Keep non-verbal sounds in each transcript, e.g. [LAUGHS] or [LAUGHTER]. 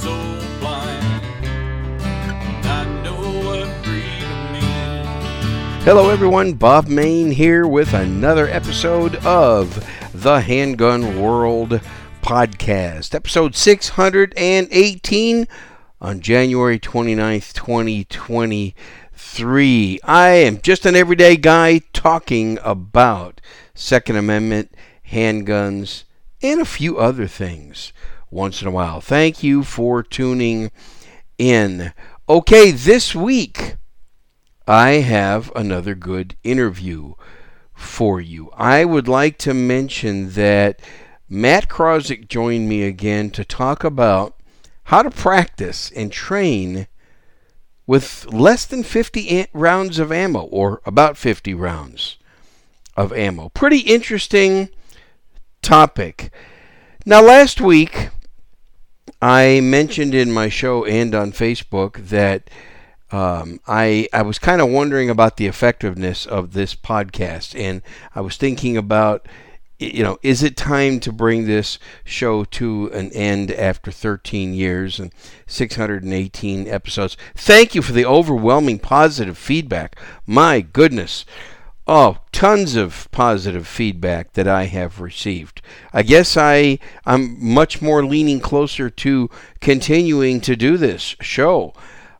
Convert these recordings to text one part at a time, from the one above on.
so blind. Hello, everyone. Bob Mayne here with another episode of the Handgun World Podcast, episode 618 on January 29th, 2023. I am just an everyday guy talking about Second Amendment, handguns, and a few other things once in a while. Thank you for tuning in. Okay, this week I have another good interview for you. I would like to mention that Matt Krawczyk joined me again to talk about how to practice and train with less than 50 rounds of ammo, or about 50 rounds of ammo. Pretty interesting topic. Now, last week, I mentioned in my show and on Facebook that um, I I was kind of wondering about the effectiveness of this podcast, and I was thinking about you know is it time to bring this show to an end after 13 years and 618 episodes? Thank you for the overwhelming positive feedback. My goodness. Oh, tons of positive feedback that I have received. I guess I I'm much more leaning closer to continuing to do this show.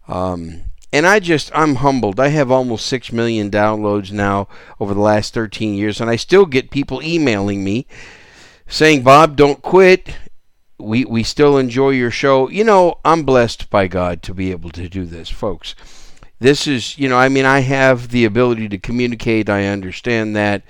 Um, and I just I'm humbled. I have almost 6 million downloads now over the last 13 years and I still get people emailing me saying, "Bob, don't quit. We we still enjoy your show." You know, I'm blessed by God to be able to do this, folks this is, you know, I mean, I have the ability to communicate. I understand that.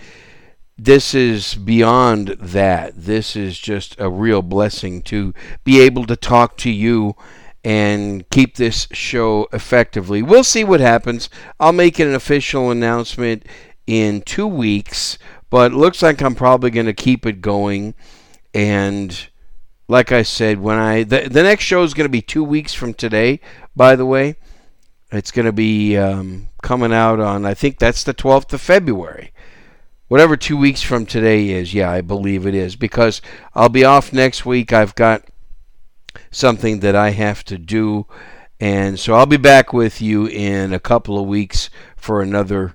This is beyond that. This is just a real blessing to be able to talk to you and keep this show effectively. We'll see what happens. I'll make an official announcement in two weeks, but looks like I'm probably going to keep it going. And like I said, when I the, the next show is going to be two weeks from today, by the way. It's going to be um, coming out on, I think that's the 12th of February. Whatever two weeks from today is, yeah, I believe it is. Because I'll be off next week. I've got something that I have to do. And so I'll be back with you in a couple of weeks for another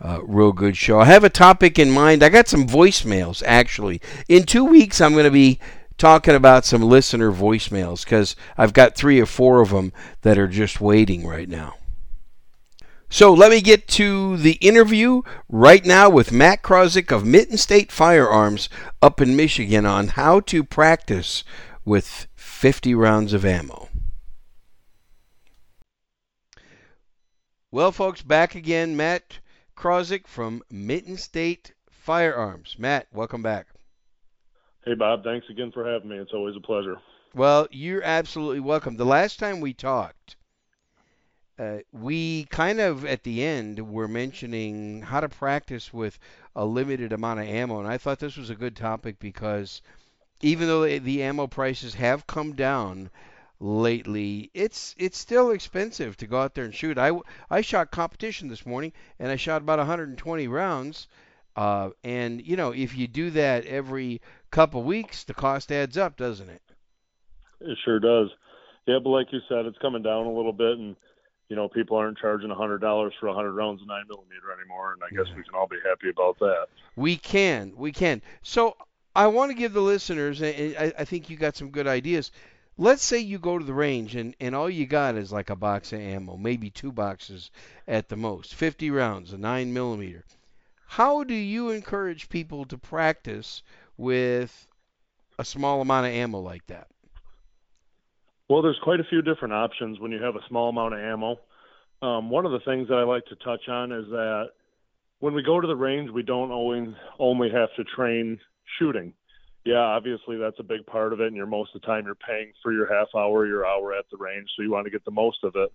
uh, real good show. I have a topic in mind. I got some voicemails, actually. In two weeks, I'm going to be talking about some listener voicemails because I've got three or four of them that are just waiting right now. So let me get to the interview right now with Matt Krawczyk of Mitten State Firearms up in Michigan on how to practice with 50 rounds of ammo. Well, folks, back again. Matt Krawczyk from Mitten State Firearms. Matt, welcome back. Hey, Bob. Thanks again for having me. It's always a pleasure. Well, you're absolutely welcome. The last time we talked, uh, we kind of at the end were mentioning how to practice with a limited amount of ammo, and I thought this was a good topic because even though the ammo prices have come down lately, it's it's still expensive to go out there and shoot. I I shot competition this morning, and I shot about 120 rounds. Uh, and you know, if you do that every couple weeks, the cost adds up, doesn't it? It sure does. Yeah, but like you said, it's coming down a little bit, and you know, people aren't charging a hundred dollars for a hundred rounds of nine millimeter anymore, and I guess we can all be happy about that. We can, we can. So I want to give the listeners, and I, I think you got some good ideas. Let's say you go to the range and, and all you got is like a box of ammo, maybe two boxes at the most, 50 rounds, a 9 millimeter. How do you encourage people to practice with a small amount of ammo like that? Well, there's quite a few different options when you have a small amount of ammo. Um, one of the things that I like to touch on is that when we go to the range, we don't always only have to train shooting. Yeah, obviously that's a big part of it, and you're most of the time you're paying for your half hour, your hour at the range, so you want to get the most of it.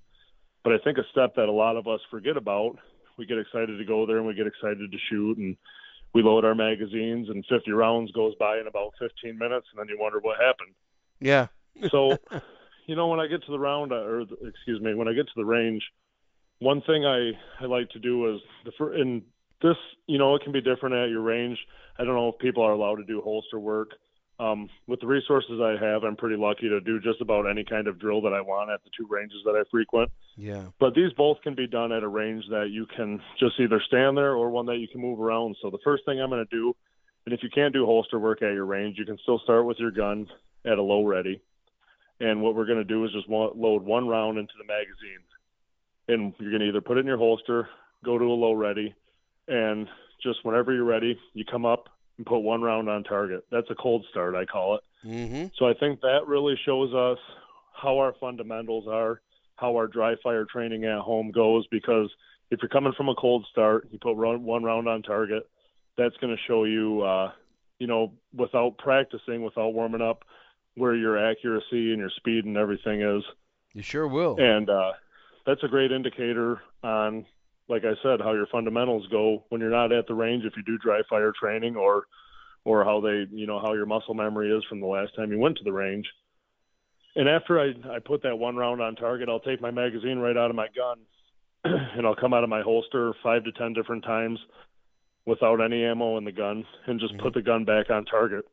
But I think a step that a lot of us forget about, we get excited to go there and we get excited to shoot, and we load our magazines and 50 rounds goes by in about 15 minutes and then you wonder what happened. Yeah. So [LAUGHS] you know when i get to the round uh, or excuse me when i get to the range one thing i i like to do is the in this you know it can be different at your range. I don't know if people are allowed to do holster work Um, with the resources I have, I'm pretty lucky to do just about any kind of drill that I want at the two ranges that I frequent. Yeah. But these both can be done at a range that you can just either stand there or one that you can move around. So the first thing I'm going to do, and if you can't do holster work at your range, you can still start with your gun at a low ready. And what we're going to do is just load one round into the magazine. And you're going to either put it in your holster, go to a low ready, and just whenever you're ready, you come up and put one round on target. That's a cold start, I call it. Mm-hmm. So I think that really shows us how our fundamentals are, how our dry fire training at home goes. Because if you're coming from a cold start, you put one round on target. That's going to show you, uh, you know, without practicing, without warming up, where your accuracy and your speed and everything is. You sure will. And uh, that's a great indicator on like I said, how your fundamentals go when you're not at the range. If you do dry fire training, or or how they, you know, how your muscle memory is from the last time you went to the range. And after I I put that one round on target, I'll take my magazine right out of my gun, [CLEARS THROAT] and I'll come out of my holster five to ten different times without any ammo in the gun, and just mm-hmm. put the gun back on target,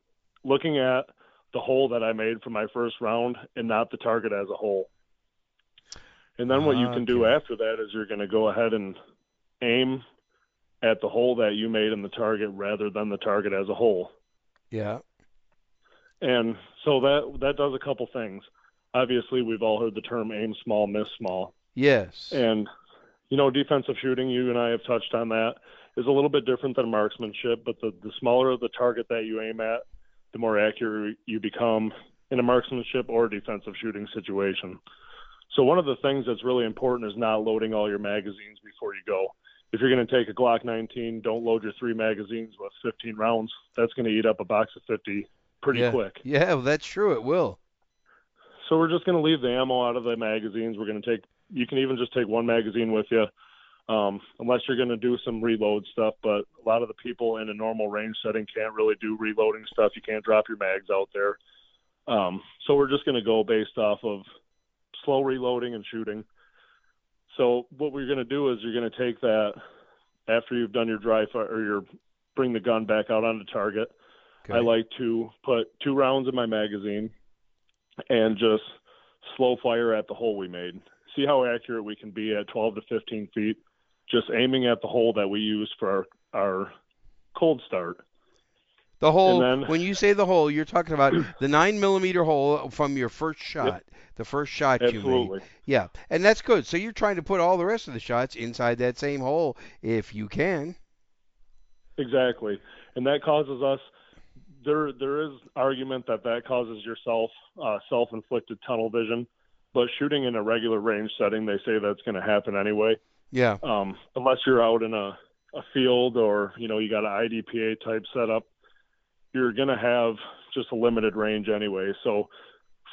looking at the hole that I made for my first round and not the target as a whole. And then what you can do after that is you're going to go ahead and aim at the hole that you made in the target rather than the target as a whole. Yeah. And so that that does a couple things. Obviously, we've all heard the term aim small, miss small. Yes. And you know, defensive shooting, you and I have touched on that, is a little bit different than marksmanship, but the the smaller the target that you aim at, the more accurate you become in a marksmanship or defensive shooting situation. So one of the things that's really important is not loading all your magazines before you go. If you're going to take a Glock 19, don't load your three magazines with 15 rounds. That's going to eat up a box of 50 pretty yeah. quick. Yeah, well, that's true. It will. So we're just going to leave the ammo out of the magazines. We're going to take. You can even just take one magazine with you, um, unless you're going to do some reload stuff. But a lot of the people in a normal range setting can't really do reloading stuff. You can't drop your mags out there. Um, so we're just going to go based off of slow reloading and shooting. So what we're going to do is you're going to take that after you've done your dry fire or your bring the gun back out on the target. Okay. I like to put two rounds in my magazine and just slow fire at the hole we made. See how accurate we can be at 12 to 15 feet, just aiming at the hole that we use for our, our cold start. The hole. Then, when you say the hole, you're talking about [CLEARS THROAT] the nine millimeter hole from your first shot. Yep. The first shot Absolutely. you made. Yeah, and that's good. So you're trying to put all the rest of the shots inside that same hole if you can. Exactly, and that causes us. There, there is argument that that causes yourself uh, self-inflicted tunnel vision, but shooting in a regular range setting, they say that's going to happen anyway. Yeah. Um, unless you're out in a, a field or you know you got an IDPA type setup, you're going to have just a limited range anyway. So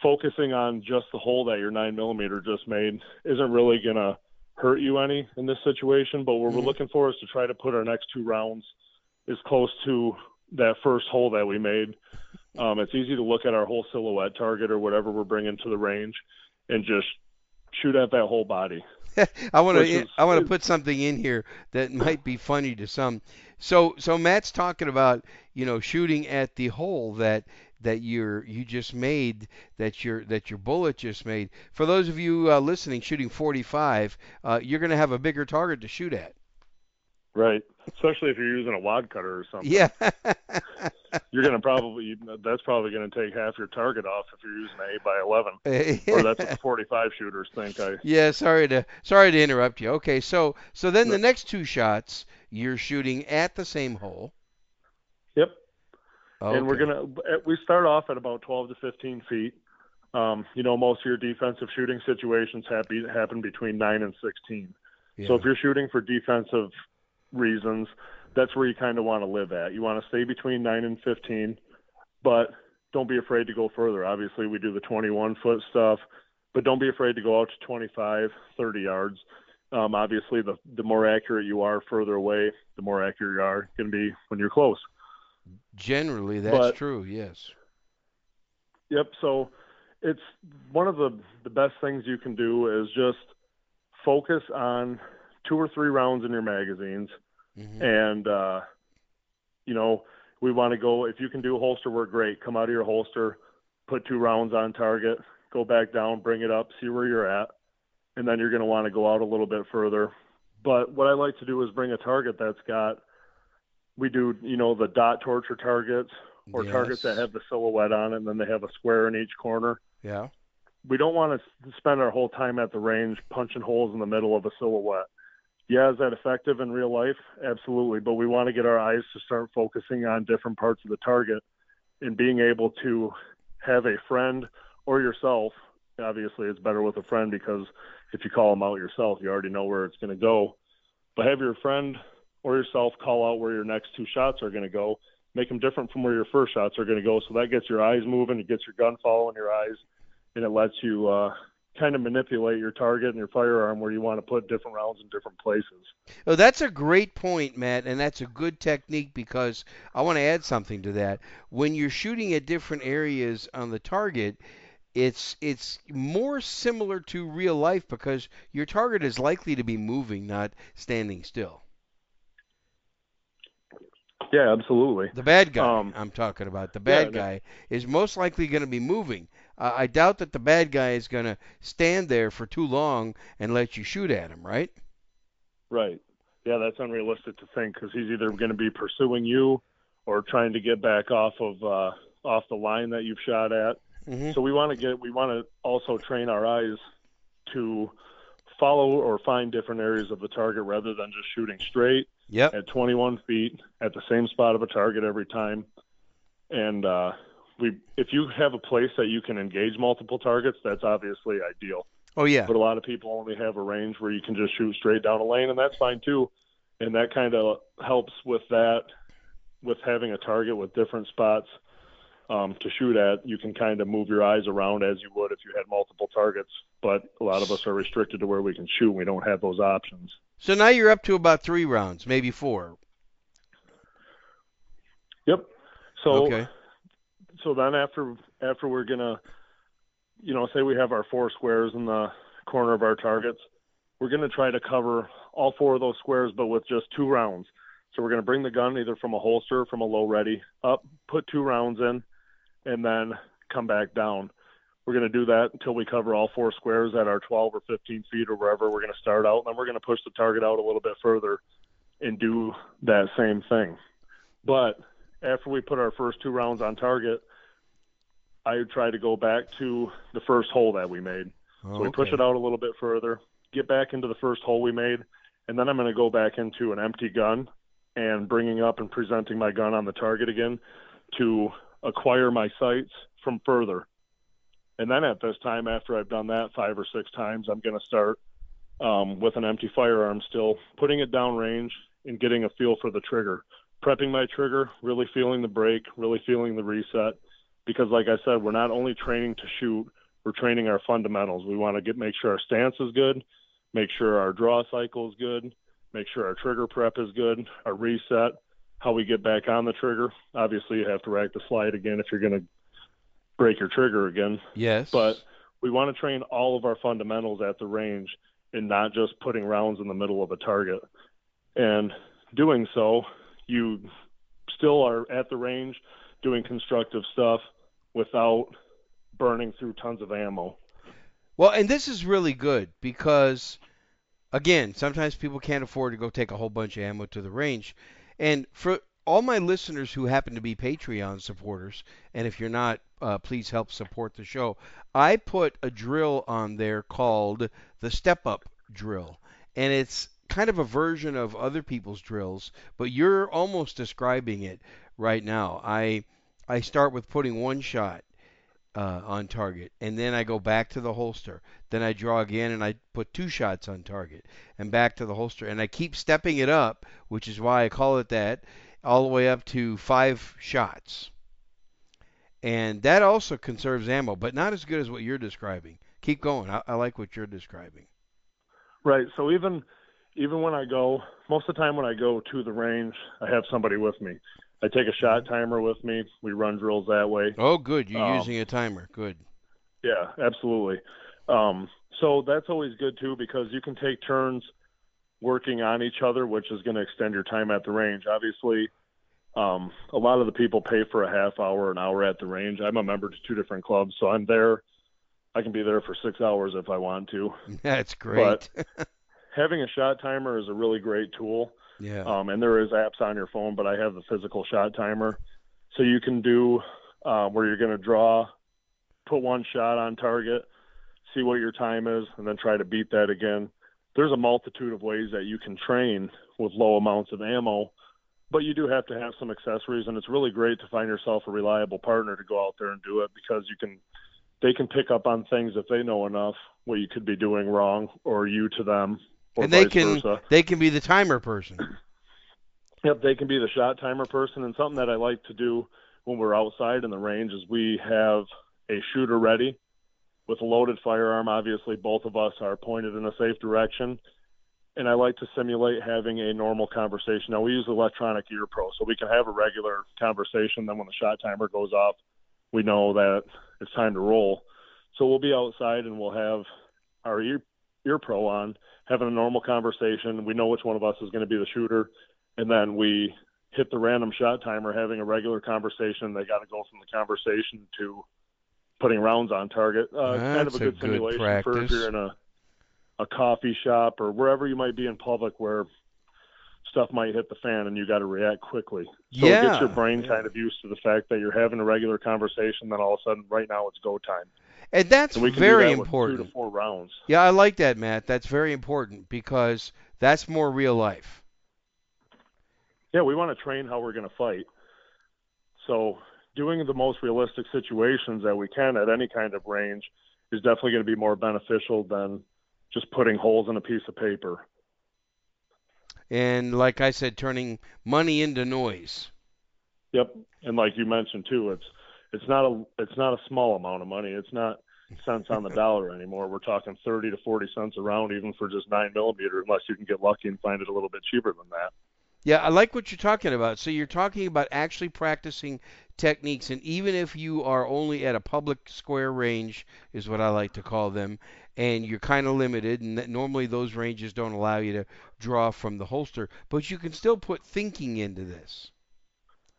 focusing on just the hole that your nine millimeter just made isn't really going to hurt you any in this situation. But what mm-hmm. we're looking for is to try to put our next two rounds as close to that first hole that we made. Um, it's easy to look at our whole silhouette target or whatever we're bringing to the range and just shoot at that whole body. [LAUGHS] I want to I want to put something in here that might be funny to some. So so Matt's talking about you know shooting at the hole that that you're you just made that your that your bullet just made. For those of you uh, listening, shooting 45, uh, you're going to have a bigger target to shoot at. Right, especially if you're using a wad cutter or something. Yeah. [LAUGHS] you're going to probably that's probably going to take half your target off if you're using an 8 by 11 [LAUGHS] or that's what the 45 shooters think I Yeah, sorry to sorry to interrupt you. Okay, so so then the next two shots you're shooting at the same hole. Yep. Okay. And we're gonna we start off at about 12 to 15 feet. Um, you know, most of your defensive shooting situations happen happen between nine and 16. Yeah. So if you're shooting for defensive reasons, that's where you kind of want to live at. You want to stay between nine and 15, but don't be afraid to go further. Obviously, we do the 21 foot stuff, but don't be afraid to go out to 25, 30 yards. Um, obviously, the the more accurate you are further away, the more accurate you are going to be when you're close. Generally, that's but, true. Yes. Yep. So it's one of the the best things you can do is just focus on two or three rounds in your magazines, mm-hmm. and uh, you know we want to go. If you can do holster work, great. Come out of your holster, put two rounds on target, go back down, bring it up, see where you're at, and then you're going to want to go out a little bit further. But what I like to do is bring a target that's got. We do, you know, the dot torture targets or Yes. targets that have the silhouette on it, and then they have a square in each corner Yeah. we don't want to spend our whole time at the range punching holes in the middle of a silhouette. Yeah, is that effective in real life? Absolutely. But we want to get our eyes to start focusing on different parts of the target and being able to have a friend or yourself. Obviously, it's better with a friend because if you call them out yourself, you already know where it's going to go. But have your friend or yourself call out where your next two shots are going to go. Make them different from where your first shots are going to go. So that gets your eyes moving. It gets your gun following your eyes and it lets you uh, kind of manipulate your target and your firearm where you want to put different rounds in different places. Oh, that's a great point, Matt, and that's a good technique because I want to add something to that. When you're shooting at different areas on the target, it's it's more similar to real life because your target is likely to be moving, not standing still. Yeah, absolutely. The bad guy Um, I'm talking about, the bad yeah, guy is most likely going to be moving. Uh, I doubt that the bad guy is going to stand there for too long and let you shoot at him, right? Right. Yeah, that's unrealistic to think because he's either going to be pursuing you or trying to get back off of uh, off the line that you've shot at. hmm So we want to get we want to also train our eyes to follow or find different areas of the target rather than just shooting straight Yep. at 21 feet at the same spot of a target every time. And uh, we, if you have a place that you can engage multiple targets, that's obviously ideal. Oh yeah. But a lot of people only have a range where you can just shoot straight down a lane, and that's fine too. And that kind of helps with that, with having a target with different spots um, to shoot at. You can kind of move your eyes around as you would if you had multiple targets. But a lot of us are restricted to where we can shoot. We don't have those options. So now you're up to about three rounds, maybe four. Yep. So okay. So then after after we're gonna you know say we have our four squares in the corner of our targets we're gonna try to cover all four of those squares but with just two rounds. So we're gonna bring the gun either from a holster from a low ready up put two rounds in and then come back down. We're going to do that until we cover all four squares at our 12 or 15 feet or wherever we're going to start out. And then we're going to push the target out a little bit further and do that same thing. But after we put our first two rounds on target, I would try to go back to the first hole that we made. So we push it out a little bit further, get back into the first hole we made, and then I'm going to go back into an empty gun and bringing up and presenting my gun on the target again to acquire my sights from further. And then at this time, after I've done that five or six times, I'm going to start um, with an empty firearm still, putting it down range and getting a feel for the trigger prepping my trigger, really feeling the break, really feeling the reset. Because, like I said, we're not only training to shoot, we're training our fundamentals. We want to get make sure our stance is good, make sure our draw cycle is good, make sure our trigger prep is good, our reset, how we get back on the trigger. Obviously, you have to rack the slide again if you're going to break your trigger again. Yes. But we want to train all of our fundamentals at the range and not just putting rounds in the middle of a target. And doing so, you still are at the range doing constructive stuff without burning through tons of ammo. Well, and this is really good because, again, sometimes people can't afford to go take a whole bunch of ammo to the range. And for all my listeners who happen to be Patreon supporters, and if you're not, uh, please help support the show. I put a drill on there called the Step Up Drill, and it's kind of a version of other people's drills, but you're almost describing it right now. I I start with putting one shot uh, on target, and then I go back to the holster. Then I draw again, and I put two shots on target, and back to the holster, and I keep stepping it up, which is why I call it that, all the way up to five shots. And that also conserves ammo, but not as good as what you're describing. Keep going. I, I like what you're describing. Right. So even even when I go, most of the time when I go to the range, I have somebody with me. I take a shot timer with me. We run drills that way. Oh, good. You're Um, using a timer. Good. Yeah, absolutely. Um, so that's always good too because you can take turns working on each other, which is going to extend your time at the range. Obviously, Um, a lot of the people pay for a half hour, an hour at the range. I'm a member to two different clubs, so I'm there. I can be there for six hours if I want to. [LAUGHS] That's great. But [LAUGHS] having a shot timer is a really great tool. Yeah. Um, and there is apps on your phone, but I have the physical shot timer, so you can do uh, where you're going to draw, put one shot on target, see what your time is, and then try to beat that again. There's a multitude of ways that you can train with low amounts of ammo, but you do have to have some accessories, and it's really great to find yourself a reliable partner to go out there and do it because you can. They can pick up on things if they know enough what you could be doing wrong, or you to them, and they can versa. they can be the timer person. [CLEARS THROAT] Yep, they can be the shot timer person. And something that I like to do when we're outside in the range is we have a shooter ready with a loaded firearm. Obviously, both of us are pointed in a safe direction. And I like to simulate having a normal conversation. Now, we use electronic ear pro, so we can have a regular conversation. Then, when the shot timer goes off, we know that it's time to roll. So, we'll be outside and we'll have our ear, ear pro on, having a normal conversation. We know which one of us is going to be the shooter. And then we hit the random shot timer having a regular conversation. They got to go from the conversation to putting rounds on target. Uh, kind of a a good good simulation for if you're in a a coffee shop or wherever you might be in public where stuff might hit the fan and you got to react quickly. So it Yeah, gets your brain yeah. kind of used to the fact that you're having a regular conversation then all of a sudden right now it's go time And that's and we can very that important. two to four rounds Yeah, I like that, Matt. That's very important because that's more real life. yeah, we want to train how we're going to fight. So, doing the most realistic situations that we can at any kind of range is definitely going to be more beneficial than just putting holes in a piece of paper. And like I said, turning money into noise. Yep, and like you mentioned too, it's it's not a it's not a small amount of money. It's not cents on the dollar anymore. We're talking thirty to forty cents a round, even for just nine millimeter, unless you can get lucky and find it a little bit cheaper than that. Yeah, I like what you're talking about. So you're talking about actually practicing techniques, and even if you are only at a public square range, is what I like to call them, and you're kind of limited, and that normally those ranges don't allow you to draw from the holster, but you can still put thinking into this.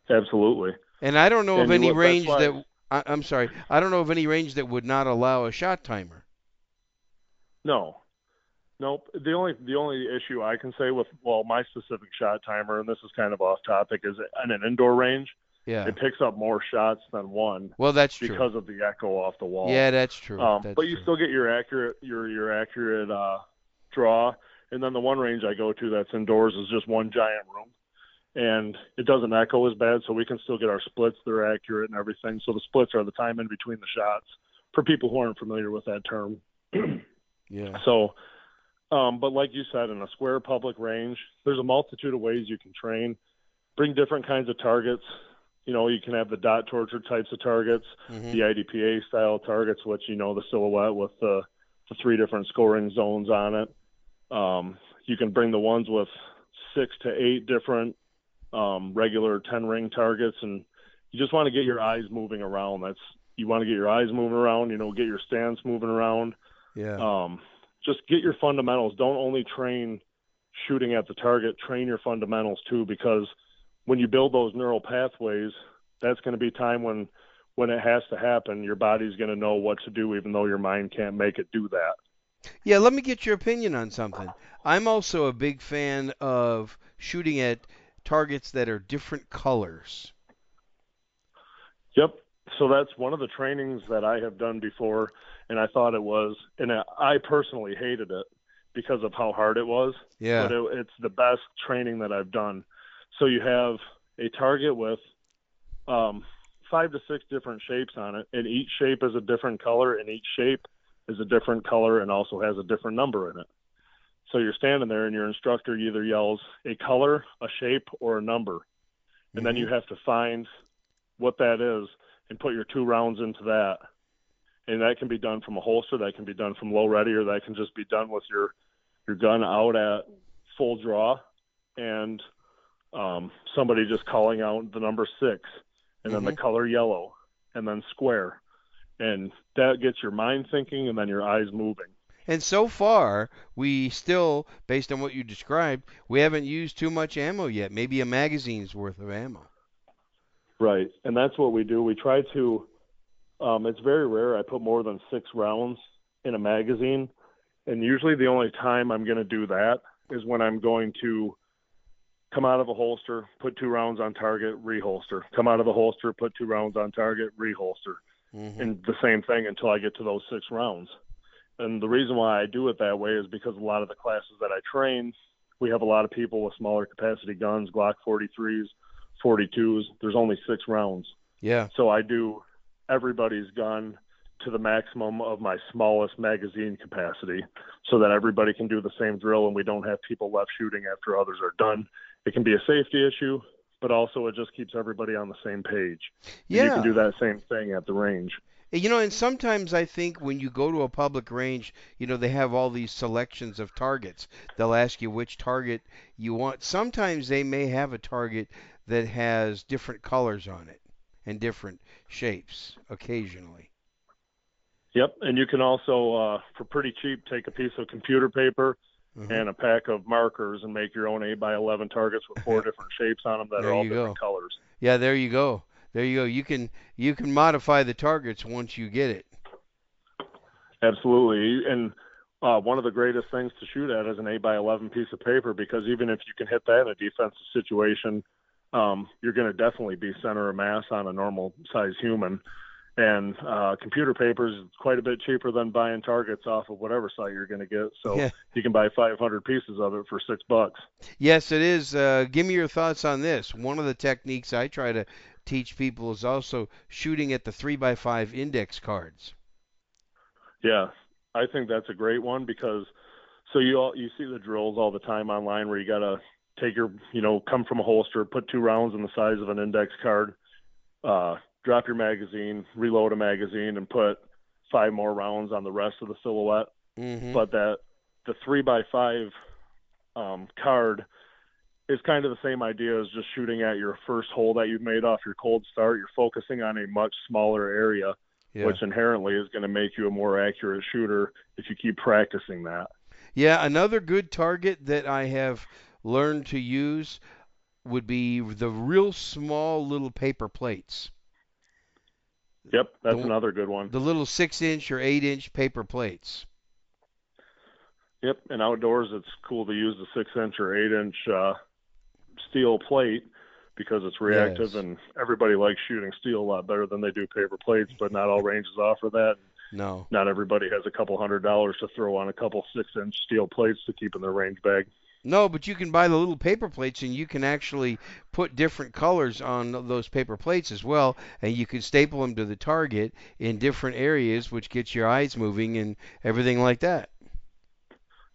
Absolutely. And I don't know of any range that I, I'm sorry, I don't know of any range that would not allow a shot timer. No. Nope. The only the only issue I can say with well my specific shot timer, and this is kind of off topic, is in an indoor range, Yeah. it picks up more shots than one Well, that's true. because of the echo off the wall. Yeah, that's true. Um, that's but you true. still get your accurate your your accurate uh, draw. And then the one range I go to that's indoors is just one giant room, and it doesn't echo as bad, so we can still get our splits. They're accurate and everything. So the splits are the time in between the shots. For people who aren't familiar with that term, [CLEARS THROAT] yeah. so, um, but like you said, in a square public range, there's a multitude of ways you can train. Bring different kinds of targets. You know, you can have the dot torture types of targets, Mhm. the IDPA style targets, which you know the silhouette with the, the three different scoring zones on it. Um, you can bring the ones with six to eight different um, regular ten ring targets, and you just want to get your eyes moving around. That's you want to get your eyes moving around. You know, get your stance moving around Yeah. um, just get your fundamentals. Don't only train shooting at the target, train your fundamentals too, because when you build those neural pathways, that's going to be time when when it has to happen. Your body's going to know what to do, even though your mind can't make it do that. Yeah, let me get your opinion on something. I'm also a big fan of shooting at targets that are different colors. Yep. So that's one of the trainings that I have done before, and I thought it was, and I personally hated it because of how hard it was. Yeah. but it, it's the best training that I've done. So you have a target with um, five to six different shapes on it, and each shape is a different color, and each shape is a different color and also has a different number in it. So you're standing there, and your instructor either yells a color, a shape, or a number, and then Mhm. you have to find what that is and put your two rounds into that. And that can be done from a holster, that can be done from low ready, or that can just be done with your your gun out at full draw and um, somebody just calling out the number six and then the Mhm. color yellow and then square. And that gets your mind thinking and then your eyes moving. And so far, we still, based on what you described, we haven't used too much ammo yet. Maybe a magazine's worth of ammo. Right, and that's what we do. We try to. Um, it's very rare I put more than six rounds in a magazine, and usually the only time I'm going to do that is when I'm going to come out of a holster, put two rounds on target, reholster. Come out of the holster, put two rounds on target, reholster. Mm-hmm. And the same thing until I get to those six rounds. And the reason why I do it that way is because a lot of the classes that I train, we have a lot of people with smaller capacity guns, Glock 43s, 42s. There's only six rounds. Yeah. So I do everybody's gun to the maximum of my smallest magazine capacity so that everybody can do the same drill and we don't have people left shooting after others are done. It can be a safety issue, but also it just keeps everybody on the same page. Yeah. And you can do that same thing at the range. You know, and sometimes I think when you go to a public range, you know, they have all these selections of targets. They'll ask you which target you want. Sometimes they may have a target that has different colors on it and different shapes occasionally. Yep, and you can also, uh, for pretty cheap, take a piece of computer paper mm-hmm. and a pack of markers and make your own 8 by 11 targets with four [LAUGHS] different shapes on them that there are all go. different colors. Yeah, there you go. There you go. You can you can modify the targets once you get it. Absolutely, and uh, one of the greatest things to shoot at is an 8 by 11 piece of paper because even if you can hit that in a defensive situation, um, you're going to definitely be center of mass on a normal size human and uh, computer papers is quite a bit cheaper than buying targets off of whatever site you're going to get. So yeah. you can buy 500 pieces of it for six bucks. Yes, it is. Uh, give me your thoughts on this. One of the techniques I try to teach people is also shooting at the three by five index cards. Yeah, I think that's a great one because so you all you see the drills all the time online where you got to take your you know come from a holster, put two rounds in the size of an index card. Uh, drop your magazine, reload a magazine, and put five more rounds on the rest of the silhouette. Mm-hmm. But that the three by five um, card is kind of the same idea as just shooting at your first hole that you've made off your cold start. You're focusing on a much smaller area, yeah. which inherently is going to make you a more accurate shooter if you keep practicing that. Yeah, another good target that I have learned to use would be the real small little paper plates. Yep, that's the, another good one. The little six inch or eight inch paper plates. Yep, and outdoors it's cool to use the six inch or eight inch uh, steel plate because it's reactive yes. and everybody likes shooting steel a lot better than they do paper plates, but not all ranges offer that. No. Not everybody has a couple hundred dollars to throw on a couple six inch steel plates to keep in their range bag. No, but you can buy the little paper plates and you can actually put different colors on those paper plates as well, and you can staple them to the target in different areas, which gets your eyes moving and everything like that.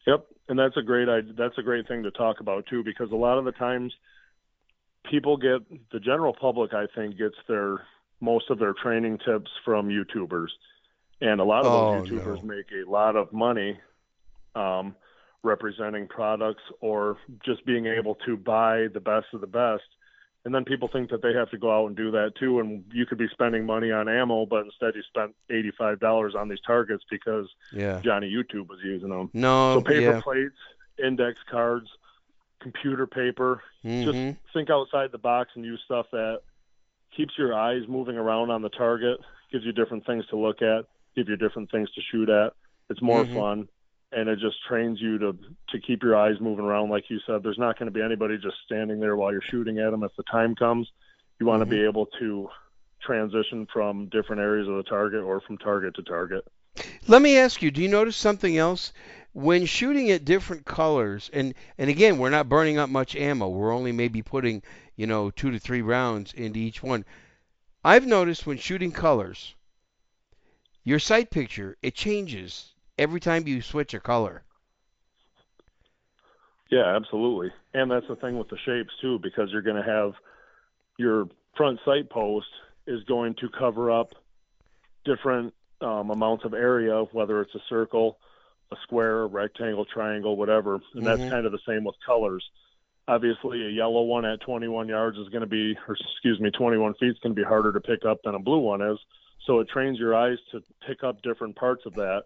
Yep, and that's a great that's a great thing to talk about too, because a lot of the times people get the general public, I think, gets their most of their training tips from YouTubers, and a lot of oh, those YouTubers no. make a lot of money. Um, representing products or just being able to buy the best of the best. And then people think that they have to go out and do that too. And you could be spending money on ammo, but instead you spent $85 on these targets because yeah. Johnny YouTube was using them. No, so paper yeah. plates, index cards, computer paper. Mm-hmm. Just think outside the box and use stuff that keeps your eyes moving around on the target, gives you different things to look at, give you different things to shoot at. It's more Mhm. fun and it just trains you to to keep your eyes moving around like you said there's not going to be anybody just standing there while you're shooting at them if the time comes you want to be mm-hmm. able to transition from different areas of the target or from target to target Let me ask you, do you notice something else? When shooting at different colors, and, and again, we're not burning up much ammo. We're only maybe putting, you know, two to three rounds into each one. I've noticed when shooting colors, your sight picture, it changes every time you switch a color. yeah absolutely. And that's the thing with the shapes too because you're going to have your front sight post is going to cover up different um, amounts of area whether it's a circle a square a rectangle triangle whatever. And that's Mhm. kind of the same with colors. Obviously a yellow one at 21 yards is going to be or excuse me 21 feet is going to be harder to pick up than a blue one is. So it trains your eyes to pick up different parts of that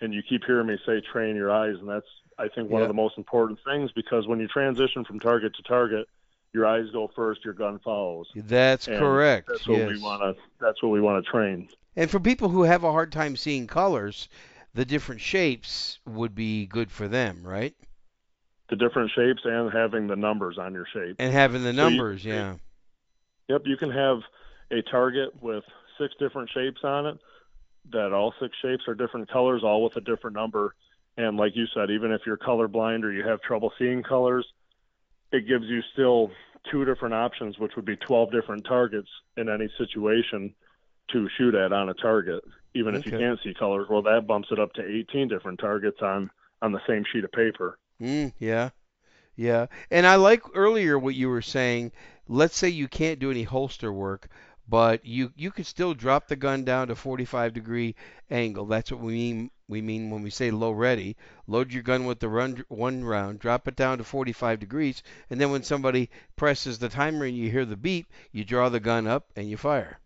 and you keep hearing me say train your eyes and that's i think one Yeah. of the most important things because when you transition from target to target your eyes go first, your gun follows. That's And correct. That's what yes. we want to. That's what we want to train. And for people who have a hard time seeing colors, the different shapes would be good for them, right? The different shapes and having the numbers on your shape. And having the So you- numbers, yeah. Yep, you can have a target with six different shapes on it. That all six shapes are different colors, all with a different number. And like you said, even if you're colorblind or you have trouble seeing colors, it gives you still two different options, which would be 12 different targets in any situation to shoot at on a target. Even if you can't see colors, well, that bumps it up to 18 different targets on on the same sheet of paper. Mm, yeah. Yeah. And I like earlier what you were saying. Let's say you can't do any holster work, but you you could still drop the gun down to 45 degree angle. That's what we mean we mean when we say low ready. Load your gun with the run one round, drop it down to 45 degrees, and then when somebody presses the timer and you hear the beep, you draw the gun up and you fire.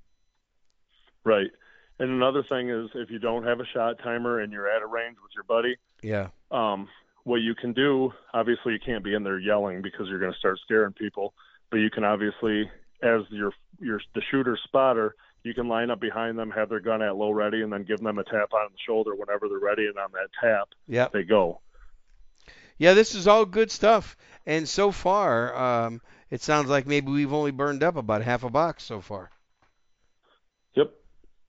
Right. And another thing is if you don't have a shot timer and you're at a range with your buddy, Yeah. um, what you can do, obviously, you can't be in there yelling because you're going to start scaring people. But you can obviously, as your your the shooter spotter, you can line up behind them, have their gun at low ready, and then give them a tap on the shoulder whenever they're ready. And on that tap, Yeah. they go. Yeah, this is all good stuff. And so far, um, it sounds like maybe we've only burned up about half a box so far. Yep,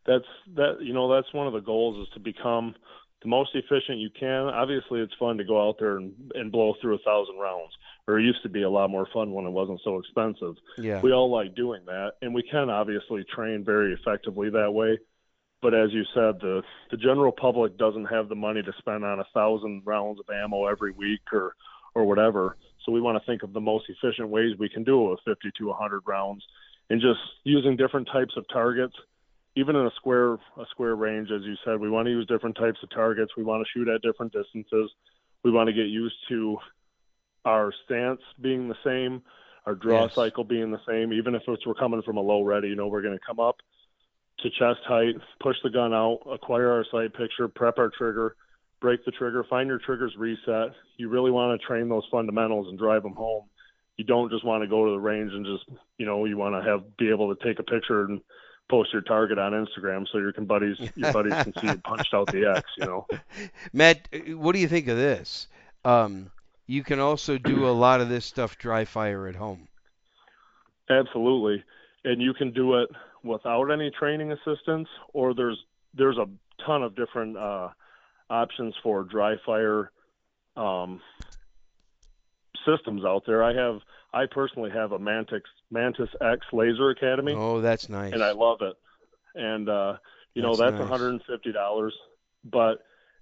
that's that. You know, that's one of the goals is to become the most efficient you can. Obviously, it's fun to go out there and, and blow through a thousand rounds. Or it used to be a lot more fun when it wasn't so expensive. Yeah. we all like doing that and we can obviously train very effectively that way. But as you said the the general public doesn't have the money to spend on a thousand rounds of ammo every week or or whatever. So we want to think of the most efficient ways we can do it with 50 to 100 rounds. And just using different types of targets even in a square a square range as you said we want to use different types of targets. We want to shoot at different distances. We want to get used to our stance being the same our draw Yes. cycle being the same, even if it's we're coming from a low ready, you know, we're going to come up to chest height, push the gun out, acquire our sight picture, prep our trigger, break the trigger, find your triggers reset. You really want to train those fundamentals and drive them home. You don't just want to go to the range and just, you know, you want to have be able to take a picture and post your target on Instagram so your can buddies your buddies can see you [LAUGHS] punched out the X, you know. Matt, what do you think of this? Um, you can also do a lot of this stuff dry fire at home. Absolutely, and you can do it without any training assistance, or there's there's a ton of different uh, options for dry fire um, systems out there. I have I personally have a Mantis Mantis X Laser Academy, Oh, that's nice. and I love it. And uh, you know That's that's nice. $150, but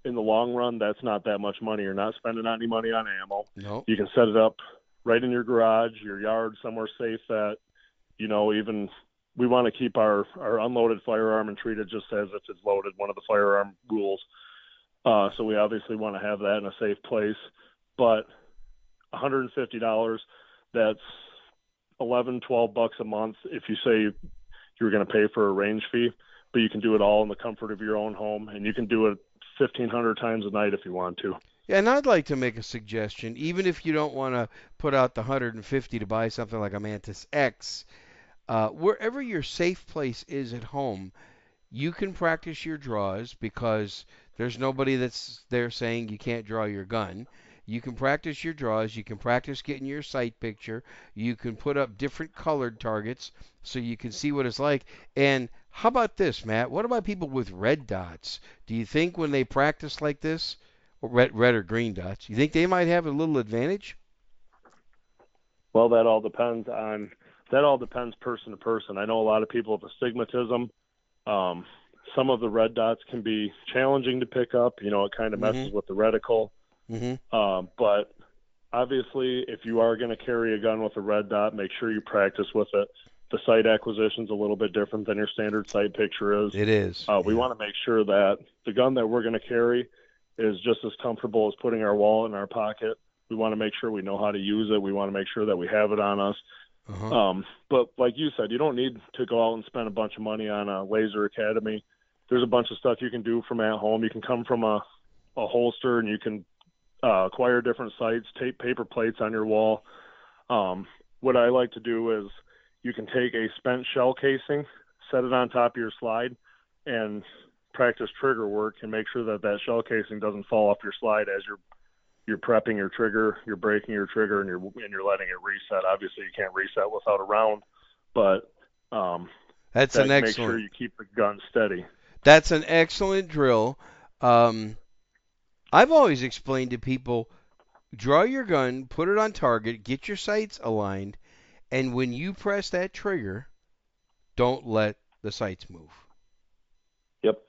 in the long run, that's not that much money. You're not spending any money on ammo no. you can set it up right in your garage, your yard, somewhere safe that, you know, even we want to keep our, our unloaded firearm and treat it just as if it's loaded, one of the firearm rules. Uh, so we obviously want to have that in a safe place. But $150, that's 11, 12 bucks a month if you say you're going to pay for a range fee, but you can do it all in the comfort of your own home and you can do it 1500 times a night if you want to. Yeah, and I'd like to make a suggestion. Even if you don't want to put out the 150 to buy something like a Mantis X, uh, wherever your safe place is at home, you can practice your draws because there's nobody that's there saying you can't draw your gun. You can practice your draws. You can practice getting your sight picture. You can put up different colored targets so you can see what it's like. And how about this, Matt? What about people with red dots? Do you think when they practice like this, or red, red or green dots, you think they might have a little advantage? Well, that all depends on that all depends person to person. I know a lot of people have astigmatism. Um, some of the red dots can be challenging to pick up. You know, it kind of messes with the reticle. Mm-hmm. Um, but obviously, if you are going to carry a gun with a red dot, make sure you practice with it. The sight acquisition is a little bit different than your standard sight picture is. It is. Uh, we yeah. want to make sure that the gun that we're going to carry is just as comfortable as putting our wallet in our pocket. We want to make sure we know how to use it. We want to make sure that we have it on us. Uh-huh. Um, but like you said, you don't need to go out and spend a bunch of money on a laser academy. There's a bunch of stuff you can do from at home. You can come from a, a holster and you can uh, acquire different sights, tape paper plates on your wall. Um, what I like to do is you can take a spent shell casing, set it on top of your slide, and practice trigger work and make sure that that shell casing doesn't fall off your slide as you're you're prepping your trigger, you're breaking your trigger, and you're and you're letting it reset. Obviously, you can't reset without a round, but um, That's that an make excellent. sure you keep the gun steady. That's an excellent drill. Um, I've always explained to people draw your gun, put it on target, get your sights aligned, and when you press that trigger, don't let the sights move. Yep.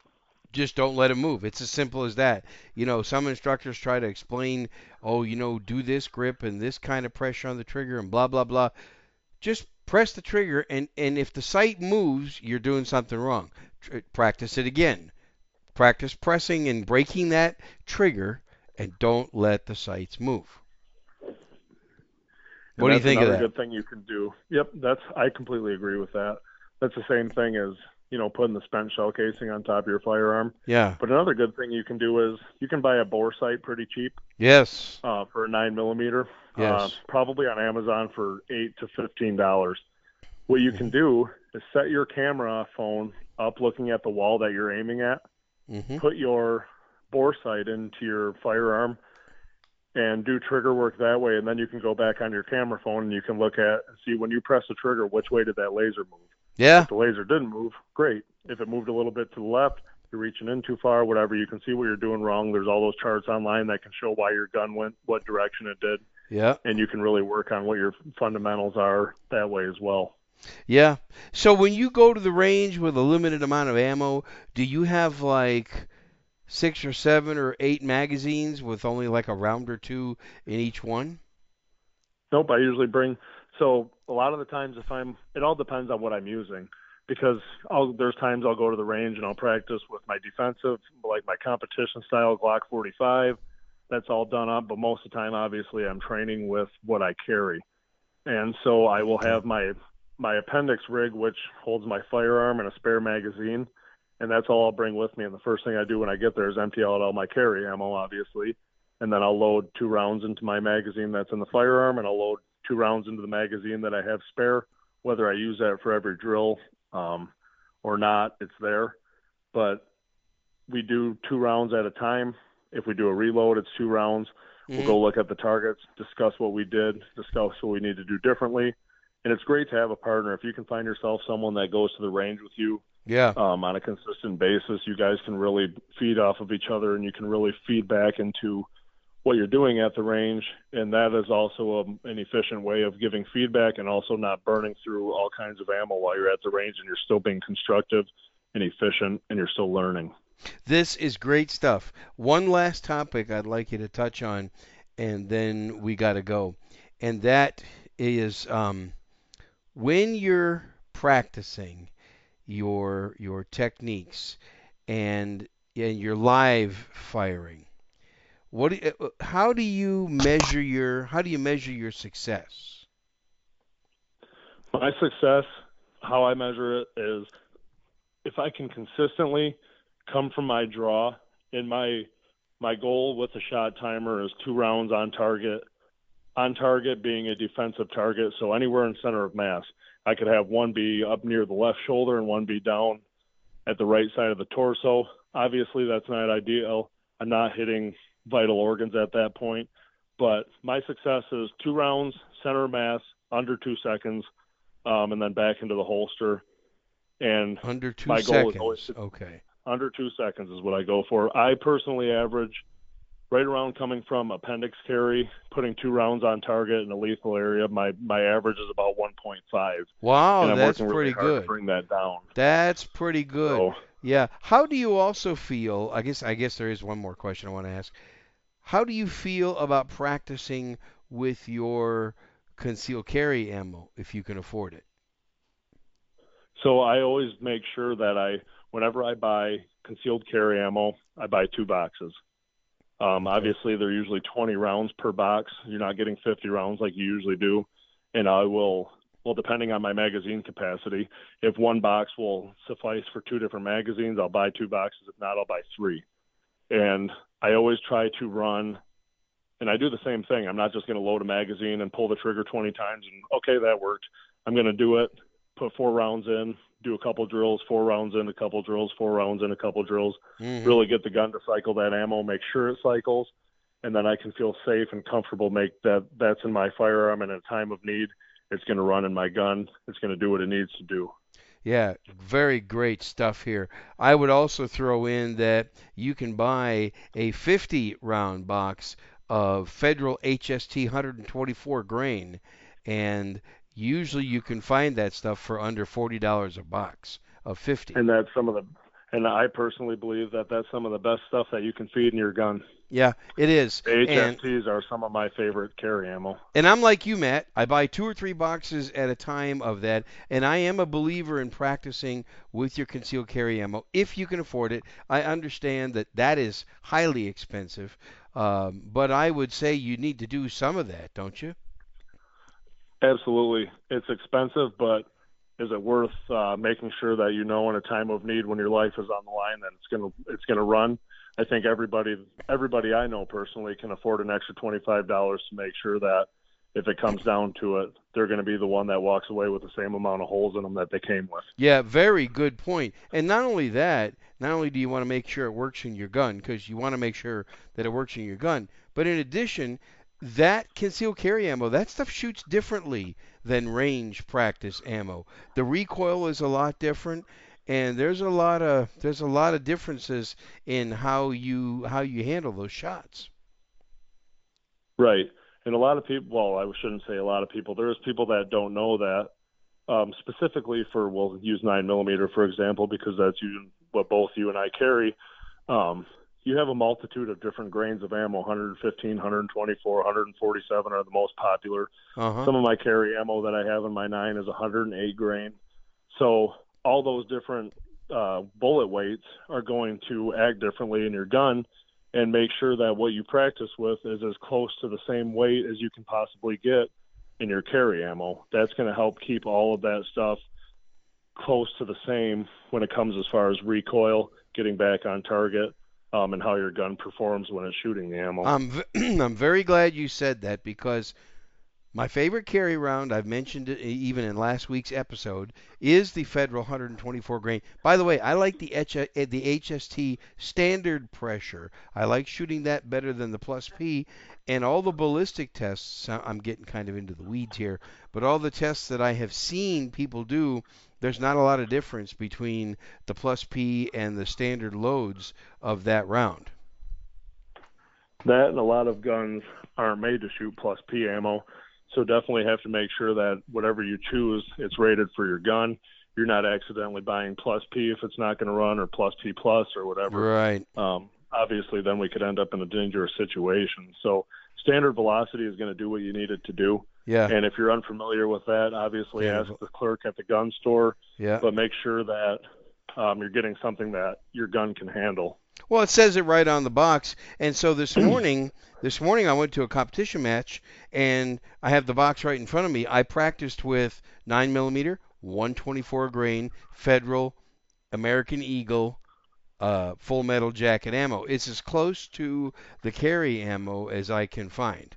Just don't let them move. It's as simple as that. You know, some instructors try to explain, oh, you know, do this grip and this kind of pressure on the trigger and blah, blah, blah. Just press the trigger, and, and if the sight moves, you're doing something wrong. Tr- practice it again. Practice pressing and breaking that trigger, and don't let the sights move. What do you think of another that? good thing you can do. Yep, that's I completely agree with that. That's the same thing as you know putting the spent shell casing on top of your firearm. Yeah. But another good thing you can do is you can buy a bore sight pretty cheap Yes. uh, for a nine millimeter. Uh, Yes. probably on Amazon for eight to fifteen dollars. What you Mm-hmm. can do is set your camera phone up looking at the wall that you're aiming at. Mm-hmm. Put your bore sight into your firearm and do trigger work that way, and then you can go back on your camera phone and you can look at and see when you press the trigger which way did that laser move. Yeah. If the laser didn't move, great. If it moved a little bit to the left, you're reaching in too far, whatever, you can see what you're doing wrong. There's all those charts online that can show why your gun went what direction it did, Yeah. and you can really work on what your fundamentals are that way as well. Yeah. So when you go to the range with a limited amount of ammo, do you have like six or seven or eight magazines with only like a round or two in each one? Nope, I usually bring. So a lot of the times, if I'm, it all depends on what I'm using, because I'll there's times I'll go to the range and I'll practice with my defensive, like my competition style Glock 45. That's all done up, but most of the time, obviously, I'm training with what I carry, and so I will have my my appendix rig, which holds my firearm and a spare magazine, and that's all I'll bring with me. And the first thing I do when I get there is empty out all my carry ammo, obviously, and then I'll load two rounds into my magazine that's in the firearm, and I'll load two rounds into the magazine that I have spare. Whether I use that for every drill um, or not, it's there. But we do two rounds at a time. If we do a reload, it's two rounds. We'll Mhm. go look at the targets, discuss what we did, discuss what we need to do differently. And it's great to have a partner. If you can find yourself someone that goes to the range with you Yeah. um, on a consistent basis, you guys can really feed off of each other and you can really feed back into what you're doing at the range. And that is also a, an efficient way of giving feedback and also not burning through all kinds of ammo while you're at the range and you're still being constructive and efficient and you're still learning. This is great stuff. One last topic I'd like you to touch on, and then we got to go. And that is um, when you're practicing your your techniques and and your live firing. What? Do, how do you measure your How do you measure your success? My success, how I measure it is if I can consistently come from my draw and my my goal with the shot timer is two rounds on target. On target being a defensive target, so anywhere in center of mass. I could have one be up near the left shoulder and one be down at the right side of the torso. Obviously, that's not ideal. I'm not hitting vital organs at that point, but my success is two rounds, center of mass, under two seconds, um, and then back into the holster. And Under two My goal is seconds. always- okay. under two seconds is what I go for. I personally average right around coming from appendix carry, putting two rounds on target in a lethal area. My my average is about 1.5, Wow, that's pretty really good. bring that down. That's pretty good. So Yeah. How do you also feel? I guess I guess there is one more question I want to ask. How do you feel about practicing with your concealed carry ammo if you can afford it? So I always make sure that I, whenever I buy concealed carry ammo, I buy two boxes. Um, obviously, they're usually 20 rounds per box. You're not getting 50 rounds like you usually do. And I will, well, depending on my magazine capacity, if one box will suffice for two different magazines, I'll buy two boxes. If not, I'll buy three. And I always try to run And I do the same thing. I'm not just going to load a magazine and pull the trigger 20 times and okay, that worked. I'm going to do it, put four rounds in, do a couple drills, four rounds in, a couple drills, four rounds in, a couple drills. Mhm. Really get the gun to cycle that ammo, make sure it cycles, and then I can feel safe and comfortable. Make that that's in my firearm, and in a time of need, it's going to run in my gun. It's going to do what it needs to do. Yeah, very great stuff here. I would also throw in that you can buy a 50 round box of Federal HST 124 grain, and usually you can find that stuff for under $40 a box of 50. And that's some of the, and I personally believe that that's some of the best stuff that you can feed in your gun. Yeah, it is. The And are some of my favorite carry ammo. And I'm like you, Matt. I buy two or three boxes at a time of that, and I am a believer in practicing with your concealed carry ammo if you can afford it. I understand that that is highly expensive, um, but I would say you need to do some of that, don't you? Absolutely, it's expensive, but is it worth uh, making sure that you know in a time of need when your life is on the line that it's gonna it's gonna run? I think everybody everybody I know personally can afford an extra twenty five dollars to make sure that if it comes down to it, they're going to be the one that walks away with the same amount of holes in them that they came with. Yeah, very good point. And not only that, not only do you want to make sure it works in your gun, because you want to make sure that it works in your gun, but in addition, that concealed carry ammo, that stuff shoots differently than range practice ammo. The recoil is a lot different, and there's a lot of there's a lot of differences in how you how you handle those shots. Right. And a lot of people, well, I shouldn't say a lot of people. There's people that don't know that. Um, specifically for, we'll use nine millimeter for example, because that's you, what both you and I carry. Um, you have a multitude of different grains of ammo. 115 124 147 are the most popular. Uh-huh. some of my carry ammo that i have in my nine is 108 grain. So all those different uh, bullet weights are going to act differently in your gun and make sure that what you practice with is as close to the same weight as you can possibly get in your carry ammo. That's going to help keep all of that stuff close to the same when it comes as far as recoil getting back on target um, and how your gun performs when it's shooting the ammo. I'm [CLEARS THROAT] I'm very glad you said that because my favorite carry round, I've mentioned it even in last week's episode, is the Federal 124 grain. By the way, I like the H- uh, the HST standard pressure. I like shooting that better than the Plus P. And all the ballistic tests, I'm getting kind of into the weeds here, but all the tests that I have seen people do, there's not a lot of difference between the Plus P and the standard loads of that round. that and a lot of guns aren't made to shoot plus P ammo, so definitely have to make sure that whatever you choose, it's rated for your gun. You're not accidentally buying plus P if it's not going to run, or plus P plus, or whatever. Right. Um, obviously, then we could end up in a dangerous situation. So standard velocity is going to do what you need it to do. Yeah. And if you're unfamiliar with that, obviously Yeah. ask the clerk at the gun store, Yeah. but make sure that um, you're getting something that your gun can handle. Well, it says it right on the box. And so this morning, [CLEARS THROAT] this morning I went to a competition match, and I have the box right in front of me. I practiced with nine millimeter, 124 grain, Federal, American Eagle, uh, full metal jacket ammo. It's as close to the carry ammo as I can find.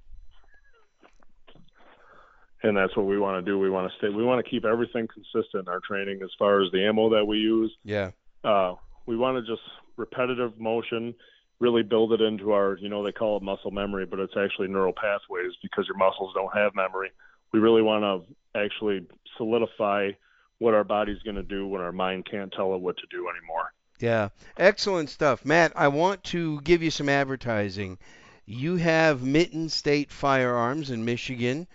And that's what we want to do. We want to stay. We want to keep everything consistent in our training as far as the ammo that we use. Yeah. Uh, we want to just repetitive motion, really build it into our. You know, they call it muscle memory, but it's actually neural pathways because your muscles don't have memory. We really want to actually solidify what our body's going to do when our mind can't tell it what to do anymore. Yeah, excellent stuff, Matt. I want to give you some advertising. You have Mitten State Firearms in Michigan.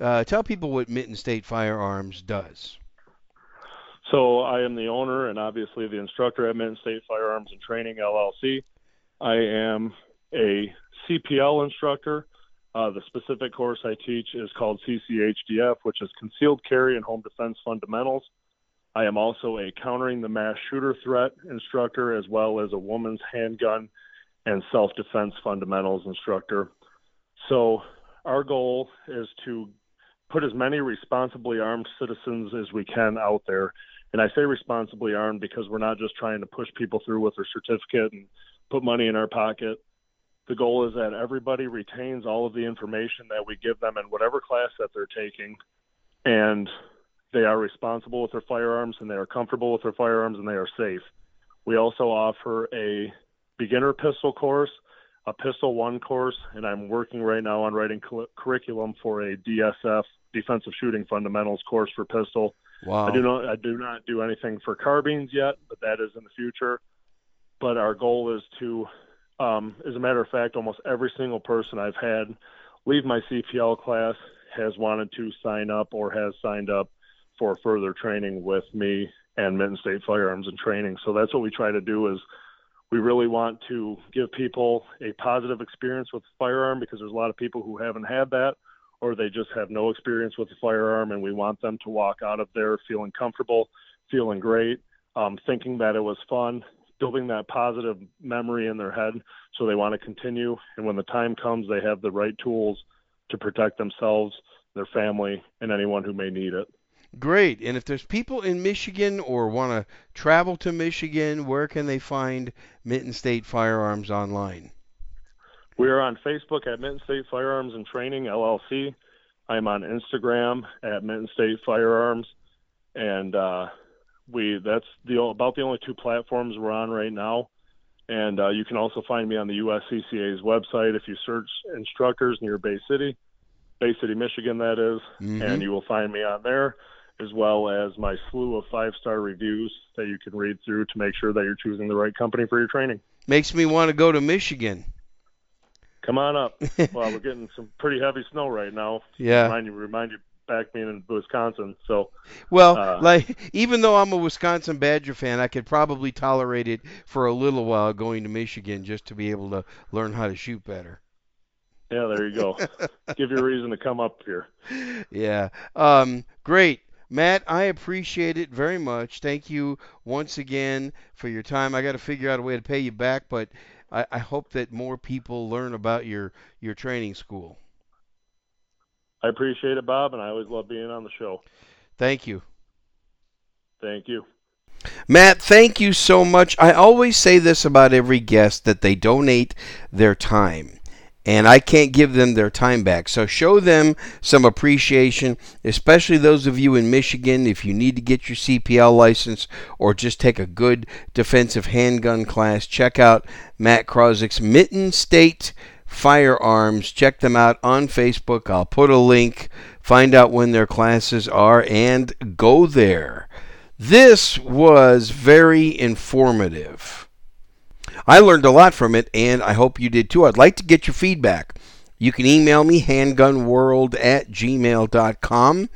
Uh, tell people what Mitten State Firearms does. So I am the owner and obviously the instructor at Mitten State Firearms and Training LLC. I am a CPL instructor. Uh, the specific course I teach is called CCHDF, which is Concealed Carry and Home Defense Fundamentals. I am also a countering the mass shooter threat instructor, as well as a woman's handgun and self defense fundamentals instructor. So, our goal is to put as many responsibly armed citizens as we can out there. And I say responsibly armed because we're not just trying to push people through with their certificate and put money in our pocket. The goal is that everybody retains all of the information that we give them in whatever class that they're taking, and they are responsible with their firearms and they are comfortable with their firearms and they are safe. We also offer a beginner pistol course, a pistol one course, and I'm working right now on writing curriculum for a DSF defensive shooting fundamentals course for pistol. Wow. I do not I do not do anything for carbines yet, but that is in the future. But our goal is to um, as a matter of fact, almost every single person I've had leave my CPL class has wanted to sign up or has signed up for further training with me and Mitten State Firearms and Training. So that's what we try to do is we really want to give people a positive experience with the firearm because there's a lot of people who haven't had that or they just have no experience with the firearm and we want them to walk out of there feeling comfortable, feeling great, um, thinking that it was fun, building that positive memory in their head so they want to continue and when the time comes they have the right tools to protect themselves, their family, and anyone who may need it. Great. And if there's people in Michigan or want to travel to Michigan, where can they find Mitten State Firearms online? We are on Facebook at Mitten State Firearms and Training LLC. I'm on Instagram at Mitten State Firearms, and uh, we that's the about the only two platforms we're on right now. And uh, you can also find me on the USCCA's website if you search instructors near Bay City, Bay City, Michigan, that is, mm-hmm. and you will find me on there as well as my slew of five star reviews that you can read through to make sure that you're choosing the right company for your training. Makes me want to go to Michigan. Come on up. [LAUGHS] well, we're getting some pretty heavy snow right now. Yeah. Remind you, remind you back being in Wisconsin. So. Well, uh, like even though I'm a Wisconsin Badger fan, I could probably tolerate it for a little while going to Michigan just to be able to learn how to shoot better. Yeah, there you go. [LAUGHS] Give you a reason to come up here. Yeah. Um, great. Matt, I appreciate it very much. Thank you once again for your time. I got to figure out a way to pay you back, but I, I hope that more people learn about your your training school. I appreciate it, Bob, and I always love being on the show. Thank you. Thank you. Matt, thank you so much. I always say this about every guest that they donate their time and I can't give them their time back. So show them some appreciation, especially those of you in Michigan. If you need to get your CPL license or just take a good defensive handgun class, check out Matt Krawczyk's Mitten State Firearms. Check them out on Facebook. I'll put a link. Find out when their classes are and go there. This was very informative. I learned a lot from it, and I hope you did too. I'd like to get your feedback. You can email me, handgunworld at gmail.com.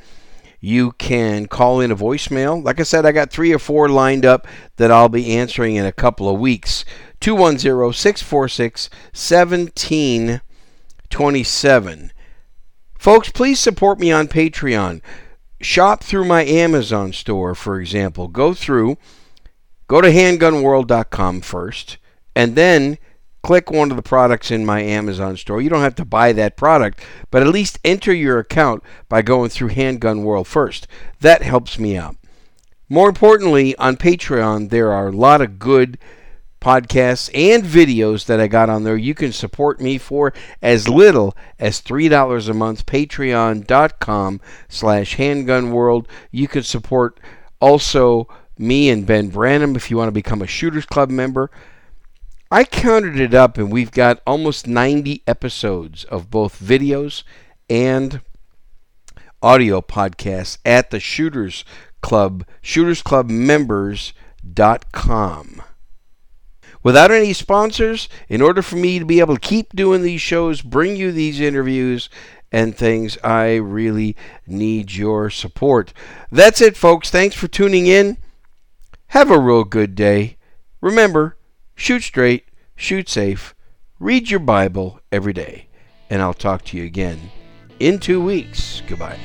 You can call in a voicemail. Like I said, I got three or four lined up that I'll be answering in a couple of weeks. 210 646 1727. Folks, please support me on Patreon. Shop through my Amazon store, for example. Go through, go to handgunworld.com first and then click one of the products in my Amazon store. You don't have to buy that product, but at least enter your account by going through Handgun World first. That helps me out. More importantly, on Patreon, there are a lot of good podcasts and videos that I got on there. You can support me for as little as $3 a month. Patreon.com slash handgun world. You can support also me and Ben Branam if you want to become a Shooters Club member. I counted it up, and we've got almost 90 episodes of both videos and audio podcasts at the Shooters Club, shootersclubmembers.com. Without any sponsors, in order for me to be able to keep doing these shows, bring you these interviews and things, I really need your support. That's it, folks. Thanks for tuning in. Have a real good day. Remember, shoot straight, shoot safe, read your Bible every day, and I'll talk to you again in two weeks. Goodbye.